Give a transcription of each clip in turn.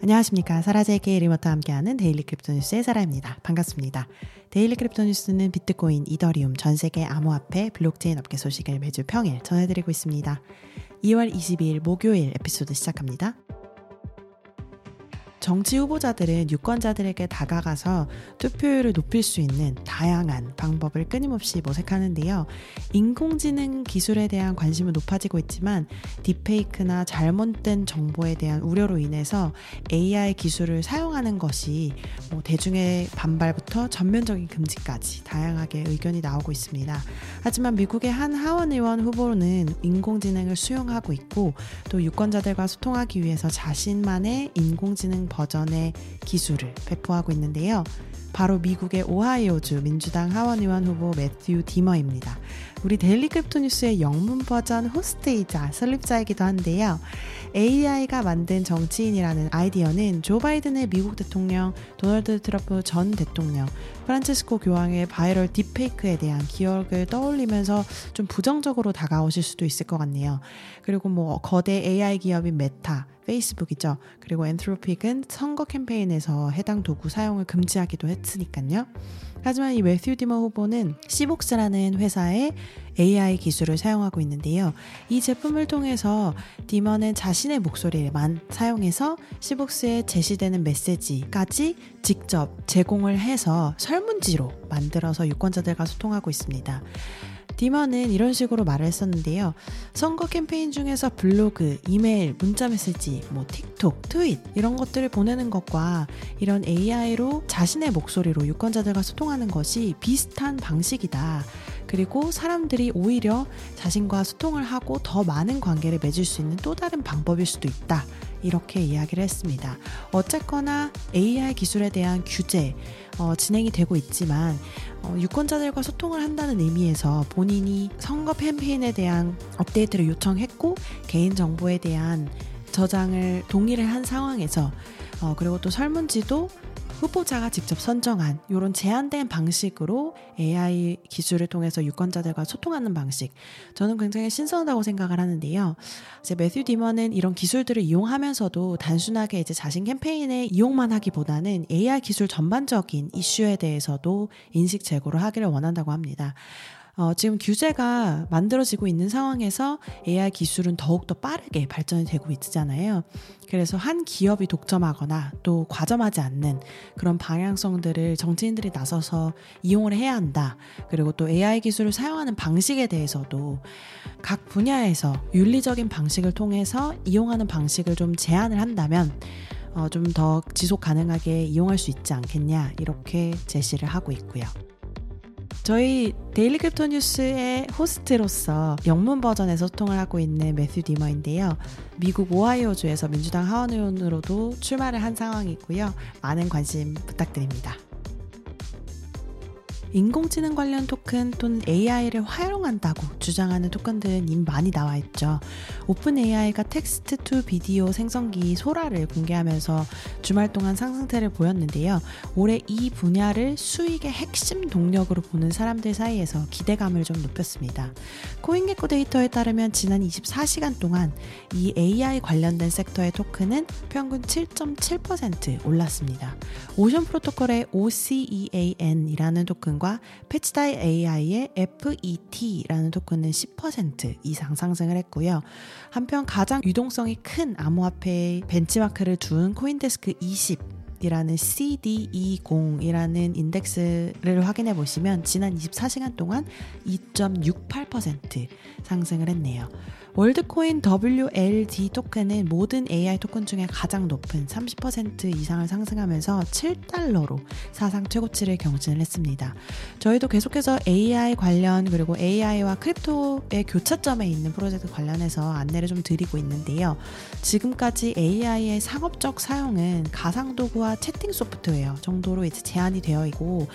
안녕하십니까. 사라제이케 리모트와 함께하는 데일리 크립토 뉴스의 사라입니다. 반갑습니다. 데일리 크립토 뉴스는 비트코인, 이더리움, 전 세계 암호화폐, 블록체인 업계 소식을 매주 평일 전해드리고 있습니다. 2월 22일 목요일 에피소드 시작합니다. 정치 후보자들은 유권자들에게 다가가서 투표율을 높일 수 있는 다양한 방법을 끊임없이 모색하는데요. 인공지능 기술에 대한 관심은 높아지고 있지만 딥페이크나 잘못된 정보에 대한 우려로 인해서 AI 기술을 사용하는 것이 뭐 대중의 반발부터 전면적인 금지까지 다양하게 의견이 나오고 있습니다. 하지만 미국의 한 하원 의원 후보는 인공지능을 수용하고 있고 또 유권자들과 소통하기 위해서 자신만의 인공지능 버전의 기술을 배포하고 있는데요. 바로 미국의 오하이오주 민주당 하원의원 후보 매튜 디머입니다. 우리 데일리 크립토 뉴스의 영문 버전 호스트이자 설립자이기도 한데요. AI가 만든 정치인이라는 아이디어는 조 바이든의 미국 대통령, 도널드 트럼프 전 대통령, 프란체스코 교황의 바이럴 딥페이크에 대한 기억을 떠올리면서 좀 부정적으로 다가오실 수도 있을 것 같네요. 그리고 뭐 거대 AI 기업인 메타, 페이스북이죠. 그리고 앤트로픽은 선거 캠페인에서 해당 도구 사용을 금지하기도 했으니까요. 하지만 이 매튜 디머 후보는 시복스라는 회사의 AI 기술을 사용하고 있는데요. 이 제품을 통해서 디머는 자신의 목소리만 사용해서 시복스에 제시되는 메시지까지 직접 제공을 해서 설문지로 만들어서 유권자들과 소통하고 있습니다. 디머는 이런 식으로 말을 했었는데요. 선거 캠페인 중에서 블로그, 이메일, 문자 메시지, 뭐 틱톡, 트윗 이런 것들을 보내는 것과 이런 AI로 자신의 목소리로 유권자들과 소통하는 것이 비슷한 방식이다. 그리고 사람들이 오히려 자신과 소통을 하고 더 많은 관계를 맺을 수 있는 또 다른 방법일 수도 있다. 이렇게 이야기를 했습니다. 어쨌거나 AI 기술에 대한 규제, 어, 진행이 되고 있지만 어, 유권자들과 소통을 한다는 의미에서 본인이 선거 캠페인에 대한 업데이트를 요청했고 개인정보에 대한 저장을 동의를 한 상황에서 어, 그리고 또 설문지도 후보자가 직접 선정한 이런 제한된 방식으로 AI 기술을 통해서 유권자들과 소통하는 방식. 저는 굉장히 신선하다고 생각을 하는데요. 이제 매튜 디머는 이런 기술들을 이용하면서도 단순하게 이제 자신 캠페인에 이용만 하기보다는 AI 기술 전반적인 이슈에 대해서도 인식 제고를 하기를 원한다고 합니다. 어, 지금 규제가 만들어지고 있는 상황에서 AI 기술은 더욱더 빠르게 발전이 되고 있잖아요. 그래서 한 기업이 독점하거나 또 과점하지 않는 그런 방향성들을 정치인들이 나서서 이용을 해야 한다. 그리고 또 AI 기술을 사용하는 방식에 대해서도 각 분야에서 윤리적인 방식을 통해서 이용하는 방식을 좀 제한을 한다면 어, 좀 더 지속 가능하게 이용할 수 있지 않겠냐 이렇게 제시를 하고 있고요. 저희 데일리 크립토 뉴스의 호스트로서 영문 버전에서 소통을 하고 있는 매튜 디머인데요. 미국 오하이오주에서 민주당 하원 의원으로도 출마를 한 상황이고요. 많은 관심 부탁드립니다. 인공지능 관련 토큰 또는 AI를 활용한다고 주장하는 토큰들은 이미 많이 나와 있죠. 오픈 AI가 text to video 생성기 소라를 공개하면서 주말 동안 상승세를 보였는데요. 올해 이 분야를 수익의 핵심 동력으로 보는 사람들 사이에서 기대감을 좀 높였습니다. 코인게코 데이터에 따르면 지난 24시간 동안 이 AI 관련된 섹터의 토큰은 평균 7.7% 올랐습니다. 오션 프로토콜의 OCEAN이라는 토큰 토큰과 페치닷 AI의 FET라는 토큰은 10% 이상 상승을 했고요. 한편 가장 유동성이 큰 암호화폐의 벤치마크를 둔 코인데스크 20 이라는 CD20이라는 인덱스를 확인해 보시면 지난 24시간 동안 2.68% 상승을 했네요. 월드코인 WLD 토큰은 모든 AI 토큰 중에 가장 높은 30% 이상을 상승하면서 7달러로 사상 최고치를 경신을 했습니다. 저희도 계속해서 AI 관련 그리고 AI와 크립토의 교차점에 있는 프로젝트 관련해서 안내를 좀 드리고 있는데요. 지금까지 AI의 상업적 사용은 가상도구와 채팅 소프트웨어 정도로 이제 제한이 되어 있고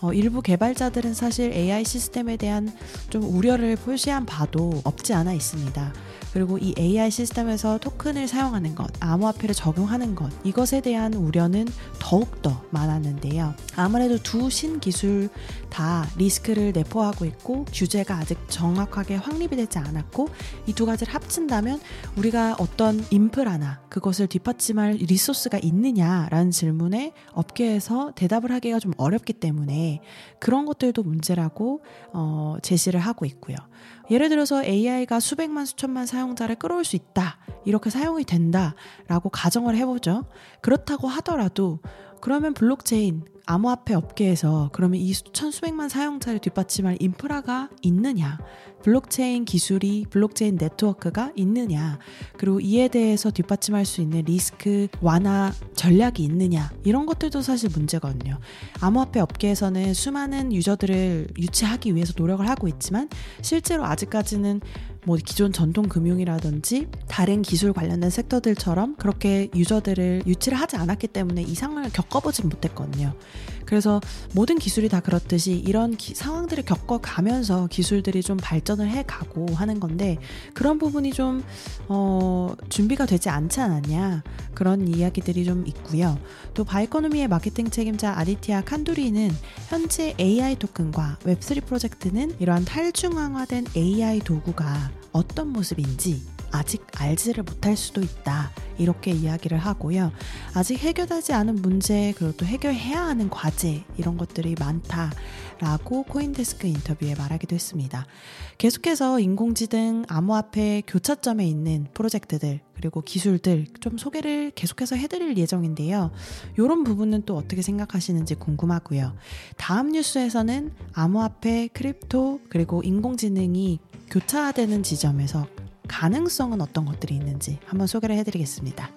어, 일부 개발자들은 사실 AI 시스템에 대한 좀 우려를 표시한 바도 없지 않아 있습니다. 그리고 이 AI 시스템에서 토큰을 사용하는 것, 암호화폐를 적용하는 것, 이것에 대한 우려는 더욱더 많았는데요. 아무래도 두 신기술 다 리스크를 내포하고 있고 규제가 아직 정확하게 확립이 되지 않았고 이 두 가지를 합친다면 우리가 어떤 인프라나 그것을 뒷받침할 리소스가 있느냐라는 질문에 업계에서 대답을 하기가 좀 어렵기 때문에 그런 것들도 문제라고 어, 제시를 하고 있고요. 예를 들어서 AI가 수백만 수천만 사용자를 끌어올 수 있다. 이렇게 사용이 된다라고 가정을 해보죠. 그렇다고 하더라도 그러면 블록체인 암호화폐 업계에서 그러면 이 수천 수백만 사용자를 뒷받침할 인프라가 있느냐? 블록체인 기술이 블록체인 네트워크가 있느냐? 그리고 이에 대해서 뒷받침할 수 있는 리스크 완화 전략이 있느냐? 이런 것들도 사실 문제거든요. 암호화폐 업계에서는 수많은 유저들을 유치하기 위해서 노력을 하고 있지만 실제로 아직까지는 뭐 기존 전통 금융이라든지 다른 기술 관련된 섹터들처럼 그렇게 유저들을 유치를 하지 않았기 때문에 이 상황을 겪어보진 못했거든요. 그래서 모든 기술이 다 그렇듯이 이런 기, 상황들을 겪어가면서 기술들이 좀 발전을 해가고 하는 건데 그런 부분이 좀 어, 준비가 되지 않지 않았냐 그런 이야기들이 좀 있고요. 또 바이코노미의 마케팅 책임자 아디티아 칸두리는 현재 AI 토큰과 웹3 프로젝트는 이러한 탈중앙화된 AI 도구가 어떤 모습인지 아직 알지를 못할 수도 있다. 이렇게 이야기를 하고요. 아직 해결하지 않은 문제, 그리고 또 해결해야 하는 과제, 이런 것들이 많다라고 코인데스크 인터뷰에 말하기도 했습니다. 계속해서 인공지능 암호화폐 교차점에 있는 프로젝트들, 그리고 기술들 좀 소개를 계속해서 해드릴 예정인데요. 이런 부분은 또 어떻게 생각하시는지 궁금하고요. 다음 뉴스에서는 암호화폐, crypto, 그리고 인공지능이 교차되는 지점에서 가능성은 어떤 것들이 있는지 한번 소개를 해드리겠습니다.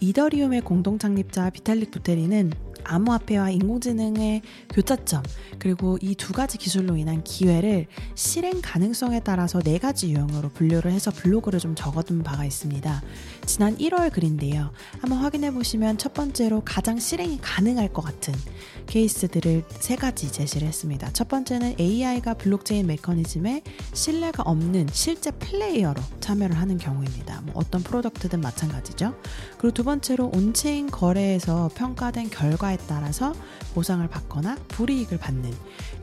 이더리움의 공동 창립자 비탈릭 부테린은 암호화폐와 인공지능의 교차점 그리고 이 두 가지 기술로 인한 기회를 실행 가능성에 따라서 네 가지 유형으로 분류를 해서 블로그를 좀 적어둔 바가 있습니다. 지난 1월 글인데요. 한번 확인해 보시면 첫 번째로 가장 실행이 가능할 것 같은 케이스들을 세 가지 제시를 했습니다. 첫 번째는 AI가 블록체인 메커니즘에 신뢰가 없는 실제 플레이어로 참여를 하는 경우입니다. 뭐 어떤 product든 마찬가지죠. 그리고 두 번째로 on-chain 거래에서 평가된 결과에 따라서 보상을 받거나 불이익을 받는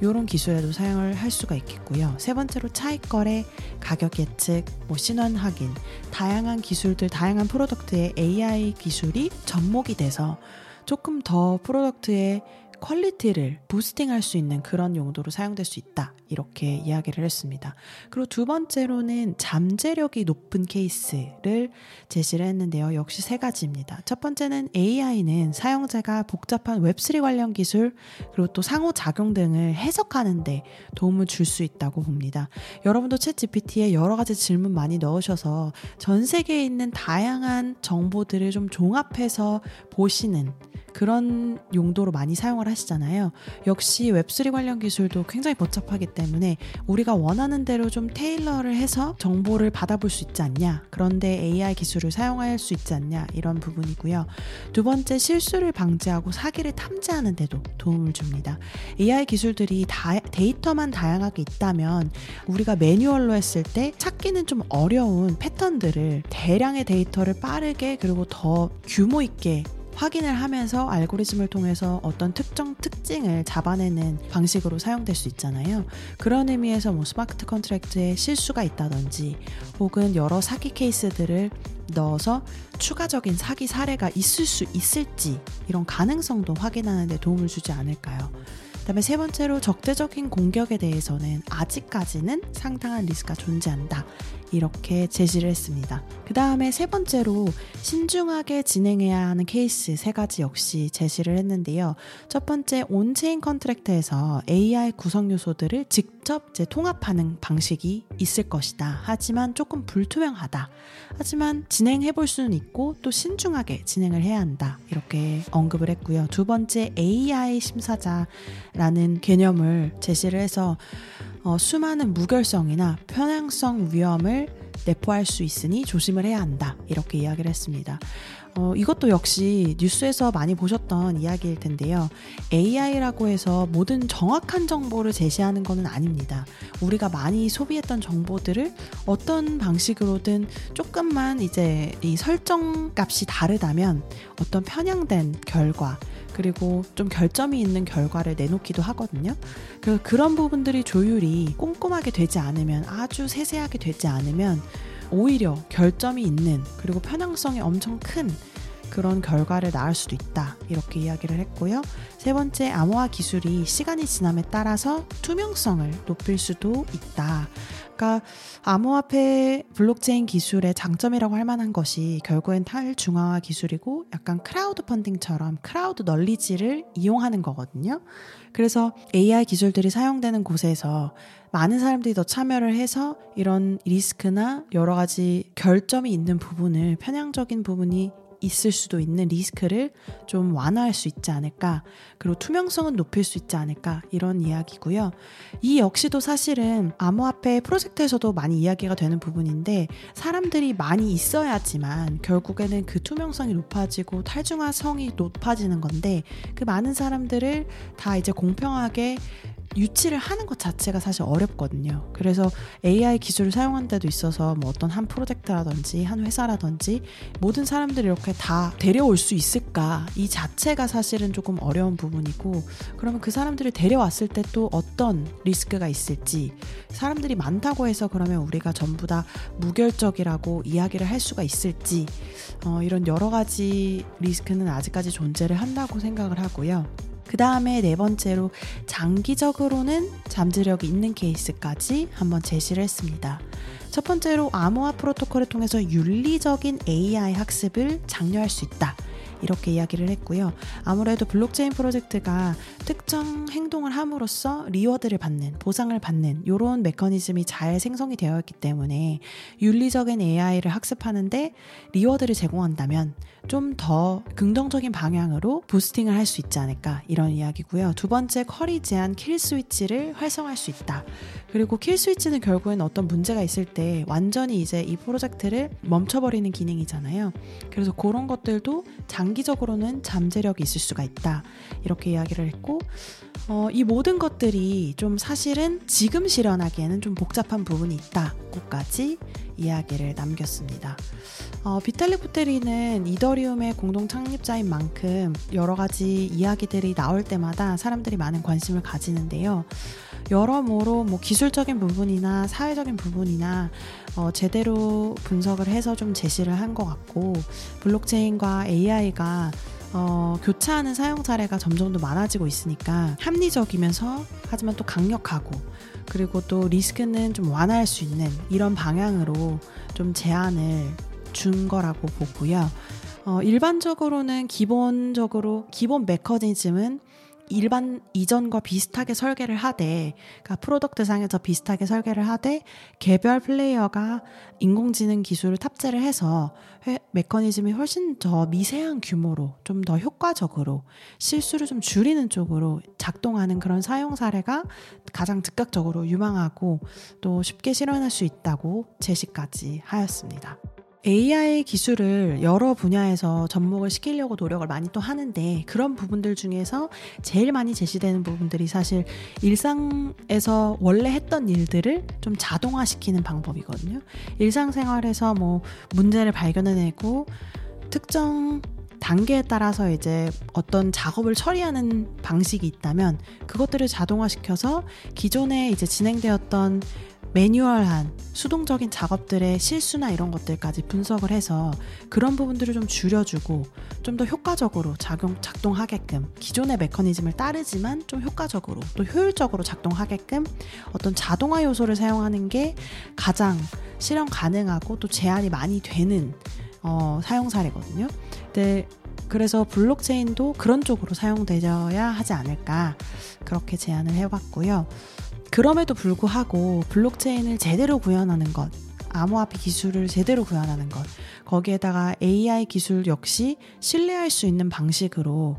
이런 기술에도 사용을 할 수가 있겠고요. 세 번째로 차익 거래, 가격 예측, 뭐 신원 확인, 다양한 기술들, 다양한 product의 AI 기술이 접목이 돼서 조금 더 product의 quality를 boosting할 수 있는 그런 용도로 사용될 수 있다. 이렇게 이야기를 했습니다. 그리고 두 번째로는 잠재력이 높은 케이스를 제시를 했는데요. 역시 세 가지입니다. 첫 번째는 AI는 사용자가 복잡한 웹3 관련 기술 그리고 또 상호작용 등을 해석하는데 도움을 줄 수 있다고 봅니다. 여러분도 챗 GPT에 여러 가지 질문 많이 넣으셔서 전 세계에 있는 다양한 정보들을 좀 종합해서 보시는 그런 용도로 많이 사용을 하시잖아요. 역시 웹3 관련 기술도 굉장히 복잡하기 때문에 우리가 원하는 대로 좀 테일러를 해서 정보를 받아볼 수 있지 않냐. 그런데 AI 기술을 사용할 수 있지 않냐. 이런 부분이고요. 두 번째, 실수를 방지하고 사기를 탐지하는 데도 도움을 줍니다. AI 기술들이 다, 데이터만 다양하게 있다면 우리가 매뉴얼로 했을 때 찾기는 좀 어려운 패턴들을 대량의 데이터를 빠르게 그리고 더 규모 있게 확인을 하면서 알고리즘을 통해서 어떤 특정 특징을 잡아내는 방식으로 사용될 수 있잖아요. 그런 의미에서 뭐 smart contract에 실수가 있다든지 혹은 여러 사기 케이스들을 넣어서 추가적인 사기 사례가 있을 수 있을지 이런 가능성도 확인하는 데 도움을 주지 않을까요? 그다음에 세 번째로 적대적인 공격에 대해서는 아직까지는 상당한 리스크가 존재한다. 이렇게 제시를 했습니다. 그 다음에 세 번째로 신중하게 진행해야 하는 케이스 세 가지 역시 제시를 했는데요. 첫 번째 on-chain contract에서 AI 구성 요소들을 직접 통합하는 방식이 있을 것이다. 하지만 조금 불투명하다. 하지만 진행해 볼 수는 있고 또 신중하게 진행을 해야 한다. 이렇게 언급을 했고요. 두 번째 AI 심사자라는 개념을 제시를 해서 어, 수많은 무결성이나 편향성 위험을 내포할 수 있으니 조심을 해야 한다. 이렇게 이야기를 했습니다. 어, 이것도 역시 뉴스에서 많이 보셨던 이야기일 텐데요. AI라고 해서 모든 정확한 정보를 제시하는 것은 아닙니다. 우리가 많이 소비했던 정보들을 어떤 방식으로든 조금만 이제 이 설정 값이 다르다면 어떤 편향된 결과, 그리고 좀 결점이 있는 결과를 내놓기도 하거든요. 그 그런 부분들이 조율이 꼼꼼하게 되지 않으면 아주 세세하게 되지 않으면 오히려 결점이 있는 그리고 편향성이 엄청 큰 그런 결과를 낳을 수도 있다. 이렇게 이야기를 했고요. 세 번째, 암호화 기술이 시간이 지남에 따라서 투명성을 높일 수도 있다. 그러니까 암호화폐 블록체인 기술의 장점이라고 할 만한 것이 결국엔 탈중앙화 기술이고 약간 크라우드 펀딩처럼 crowd knowledge를 이용하는 거거든요. 그래서 AI 기술들이 사용되는 곳에서 많은 사람들이 더 참여를 해서 이런 리스크나 여러 가지 결점이 있는 부분을 편향적인 부분이 있을 수도 있는 리스크를 좀 완화할 수 있지 않을까. 그리고 투명성은 높일 수 있지 않을까. 이런 이야기고요. 이 역시도 사실은 암호화폐 프로젝트에서도 많이 이야기가 되는 부분인데 사람들이 많이 있어야지만 결국에는 그 투명성이 높아지고 탈중화성이 높아지는 건데 그 많은 사람들을 다 이제 공평하게 유치를 하는 것 자체가 사실 어렵거든요. 그래서 AI 기술을 사용한 데도 있어서 뭐 어떤 한 프로젝트라든지 한 회사라든지 모든 사람들이 이렇게 다 데려올 수 있을까 이 자체가 사실은 조금 어려운 부분이고 그러면 그 사람들을 데려왔을 때 또 어떤 리스크가 있을지 사람들이 많다고 해서 그러면 우리가 전부 다 무결적이라고 이야기를 할 수가 있을지 어, 이런 여러 가지 리스크는 아직까지 존재를 한다고 생각을 하고요. 그 다음에 네 번째로 장기적으로는 잠재력이 있는 케이스까지 한번 제시를 했습니다. 첫 번째로 암호화 프로토콜을 통해서 윤리적인 AI 학습을 장려할 수 있다. 이렇게 이야기를 했고요. 아무래도 블록체인 프로젝트가 특정 행동을 함으로써 reward를 받는, 보상을 받는 이런 메커니즘이 잘 생성이 되어 있기 때문에 윤리적인 AI를 학습하는데 reward를 제공한다면 좀 더 긍정적인 방향으로 boosting을 할 수 있지 않을까 이런 이야기고요. 두 번째 query 제한 kill switch를 활성화할 수 있다. 그리고 킬 스위치는 결국엔 어떤 문제가 있을 때 완전히 이제 이 프로젝트를 멈춰버리는 기능이잖아요. 그래서 그런 것들도 장 기적으로는 잠재력이 있을 수가 있다. 이렇게 이야기를 했고, 어, 이 모든 것들이 좀 사실은 지금 실현하기에는 좀 복잡한 부분이 있다고까지 이야기를 남겼습니다. 어, 비탈릭 부테리는 이더리움의 공동 창립자인 만큼 여러 가지 이야기들이 나올 때마다 사람들이 많은 관심을 가지는데요. 여러모로 뭐 기술적인 부분이나 사회적인 부분이나 어, 제대로 분석을 해서 좀 제시를 한 것 같고 블록체인과 AI가 어, 교차하는 사용 사례가 점점 더 많아지고 있으니까 합리적이면서 하지만 또 강력하고 그리고 또 리스크는 좀 완화할 수 있는 이런 방향으로 좀 제안을 준 거라고 보고요. 어, 일반적으로는 기본적으로 기본 메커니즘은 일반 이전과 비슷하게 설계를 하되, 그러니까 product 상에서 비슷하게 설계를 하되, 개별 플레이어가 인공지능 기술을 탑재를 해서 회, 메커니즘이 훨씬 더 미세한 규모로 좀 더 효과적으로 실수를 좀 줄이는 쪽으로 작동하는 그런 사용 사례가 가장 즉각적으로 유망하고 또 쉽게 실현할 수 있다고 제시까지 하였습니다. AI 기술을 여러 분야에서 접목을 시키려고 노력을 많이 또 하는데 그런 부분들 중에서 제일 많이 제시되는 부분들이 사실 일상에서 원래 했던 일들을 좀 자동화시키는 방법이거든요. 일상생활에서 뭐 문제를 발견해내고 특정 단계에 따라서 이제 어떤 작업을 처리하는 방식이 있다면 그것들을 자동화시켜서 기존에 이제 진행되었던 매뉴얼한 수동적인 작업들의 실수나 이런 것들까지 분석을 해서 그런 부분들을 좀 줄여주고 좀 더 효과적으로 작용, 작동하게끔 기존의 메커니즘을 따르지만 좀 효과적으로 또 효율적으로 작동하게끔 어떤 자동화 요소를 사용하는 게 가장 실현 가능하고 또 제한이 많이 되는 어, 사용 사례거든요. 네, 그래서 블록체인도 그런 쪽으로 사용되어야 하지 않을까 그렇게 제안을 해봤고요. 그럼에도 불구하고 블록체인을 제대로 구현하는 것, 암호화폐 기술을 제대로 구현하는 것, 거기에다가 AI 기술 역시 신뢰할 수 있는 방식으로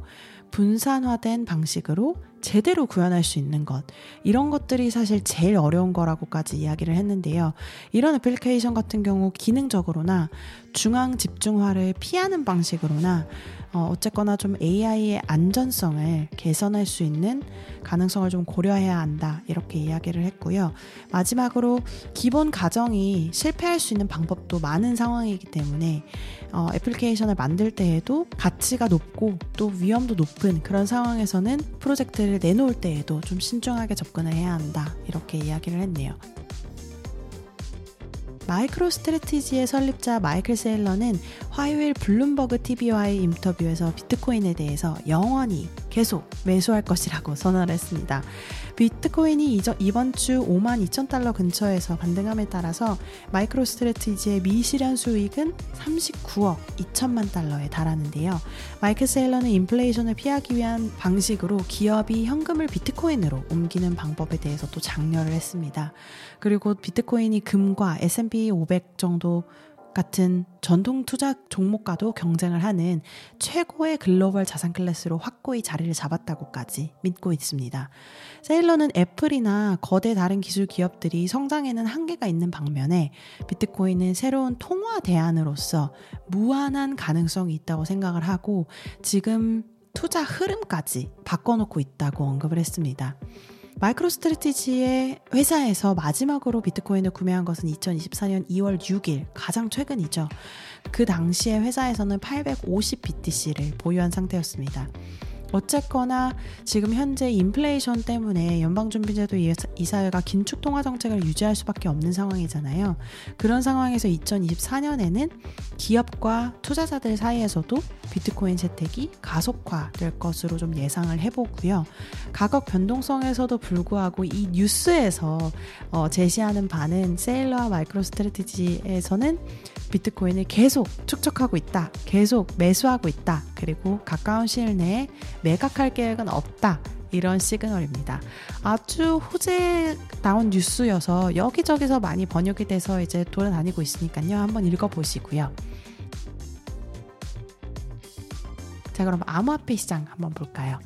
분산화된 방식으로 제대로 구현할 수 있는 것 이런 것들이 사실 제일 어려운 거라고까지 이야기를 했는데요. 이런 애플리케이션 같은 경우 기능적으로나 중앙 집중화를 피하는 방식으로나 어, 어쨌거나 좀 AI의 안전성을 개선할 수 있는 가능성을 좀 고려해야 한다. 이렇게 이야기를 했고요. 마지막으로 기본 가정이 실패할 수 있는 방법도 많은 상황이기 때문에 어, 애플리케이션을 만들 때에도 가치가 높고 또 위험도 높은 그런 상황에서는 프로젝트를 내놓을 때에도 좀 신중하게 접근을 해야 한다. 이렇게 이야기를 했네요. 마이크로 스트레티지의 설립자 마이클 세일러는 화요일 블룸버그 TV와의 인터뷰에서 비트코인에 대해서 영원히 계속 매수할 것이라고 선언을 했습니다. 비트코인이 이번 주 5만 2천 달러 근처에서 반등함에 따라서 MicroStrategy의 미실현 수익은 39억 2천만 달러에 달하는데요. 마이클 세일러는 인플레이션을 피하기 위한 방식으로 기업이 현금을 비트코인으로 옮기는 방법에 대해서 또 장려를 했습니다. 그리고 비트코인이 금과 S&P 500 정도 같은 전통 투자 종목과도 경쟁을 하는 최고의 글로벌 자산 클래스로 확고히 자리를 잡았다고까지 믿고 있습니다. 세일러는 애플이나 거대 다른 기술 기업들이 성장에는 한계가 있는 방면에 비트코인은 새로운 통화 대안으로서 무한한 가능성이 있다고 생각을 하고 지금 투자 흐름까지 바꿔놓고 있다고 언급을 했습니다. 마이크로 스트레티지의 회사에서 마지막으로 비트코인을 구매한 것은 2024년 2월 6일, 가장 최근이죠. 그 당시에 회사에서는 850 BTC를 보유한 상태였습니다. 어쨌거나 지금 현재 인플레이션 때문에 연방준비제도 이사회가 긴축 통화 정책을 유지할 수밖에 없는 상황이잖아요. 그런 상황에서 2024년에는 기업과 투자자들 사이에서도 비트코인 채택이 가속화될 것으로 좀 예상을 해보고요. 가격 변동성에서도 불구하고 이 뉴스에서 어, 제시하는 바는 세일러와 마이크로 스트레티지에서는 비트코인을 계속 축적하고 있다. 계속 매수하고 있다. 그리고 가까운 시일 내에 매각할 계획은 없다. 이런 시그널입니다. 아주 호재다운 뉴스여서 여기저기서 많이 번역이 돼서 이제 돌아다니고 있으니까요. 한번 읽어보시고요. 자, 그럼 암호화폐 시장 한번 볼까요?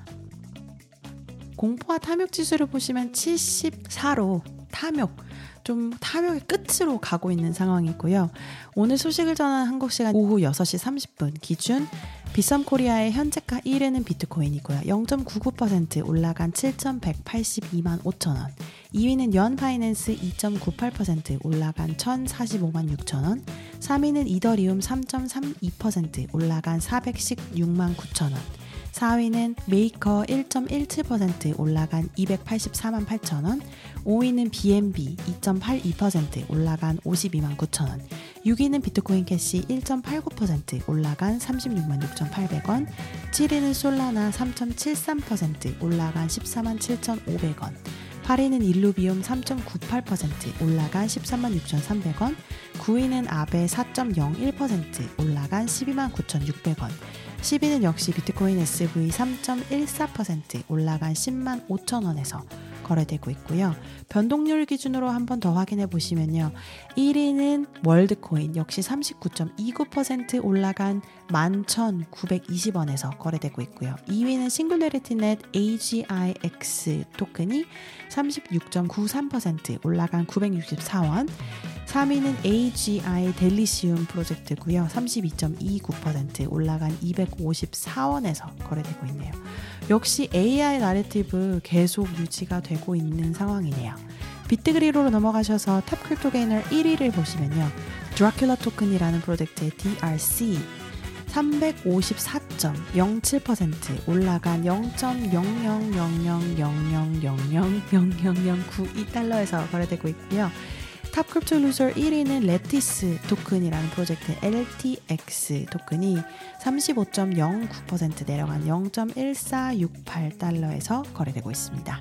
공포와 탐욕 지수를 보시면 74로 탐욕 좀 탐욕의 끝으로 가고 있는 상황이고요. 오늘 소식을 전한 한국 시간 오후 6시 30분 기준 비썸 코리아의 현재가 1위는 비트코인이고요. 0.99% 올라간 7,182만 5천 원. 2위는 Yearn Finance 2.98% 올라간 1,045만 6천 원. 3위는 이더리움 3.32% 올라간 416만 9천 원. 4위는 메이커 1.17% 올라간 284만 8천 원, 5위는 BNB 2.82% 올라간 52만 9천 원, 6위는 비트코인 캐시 1.89% 올라간 36만 6,800원, 7위는 솔라나 3.73% 올라간 14만 7,500원, 8위는 Illuvium 3.98% 올라간 13만 6,300원, 9위는 Aave 4.01% 올라간 12만 9,600원, 10위는 역시 비트코인 SV 3.14% 올라간 10만 5천 원에서 거래되고 있고요. 변동률 기준으로 한 번 더 확인해 보시면요. 1위는 월드코인 역시 39.29% 올라간 11,920원에서 거래되고 있고요. 2위는 싱글레리티넷 AGIX 토큰이 36.93% 올라간 964원. 3위는 AGI 델리시움 프로젝트고요. 32.29% 올라간 254원에서 거래되고 있네요. 역시 AI narrative 계속 유지가 되고 있는 상황이네요. BitDegree로 넘어가셔서 top crypto gainer 1위를 보시면요. 드라큘라 토큰이라는 프로젝트의 DRC 354.07% 올라간 0.000000000092달러에서 거래되고 있고요. top crypto loser 1위는 Lattice 토큰이라는 프로젝트 LTX 토큰이 35.09% 내려간 0.1468달러에서 거래되고 있습니다.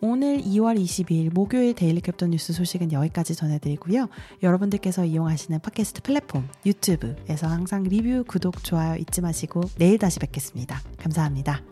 오늘 2월 22일 목요일 daily crypto news 소식은 여기까지 전해드리고요. 여러분들께서 이용하시는 팟캐스트 플랫폼 유튜브에서 항상 리뷰, 구독, 좋아요 잊지 마시고 내일 다시 뵙겠습니다. 감사합니다.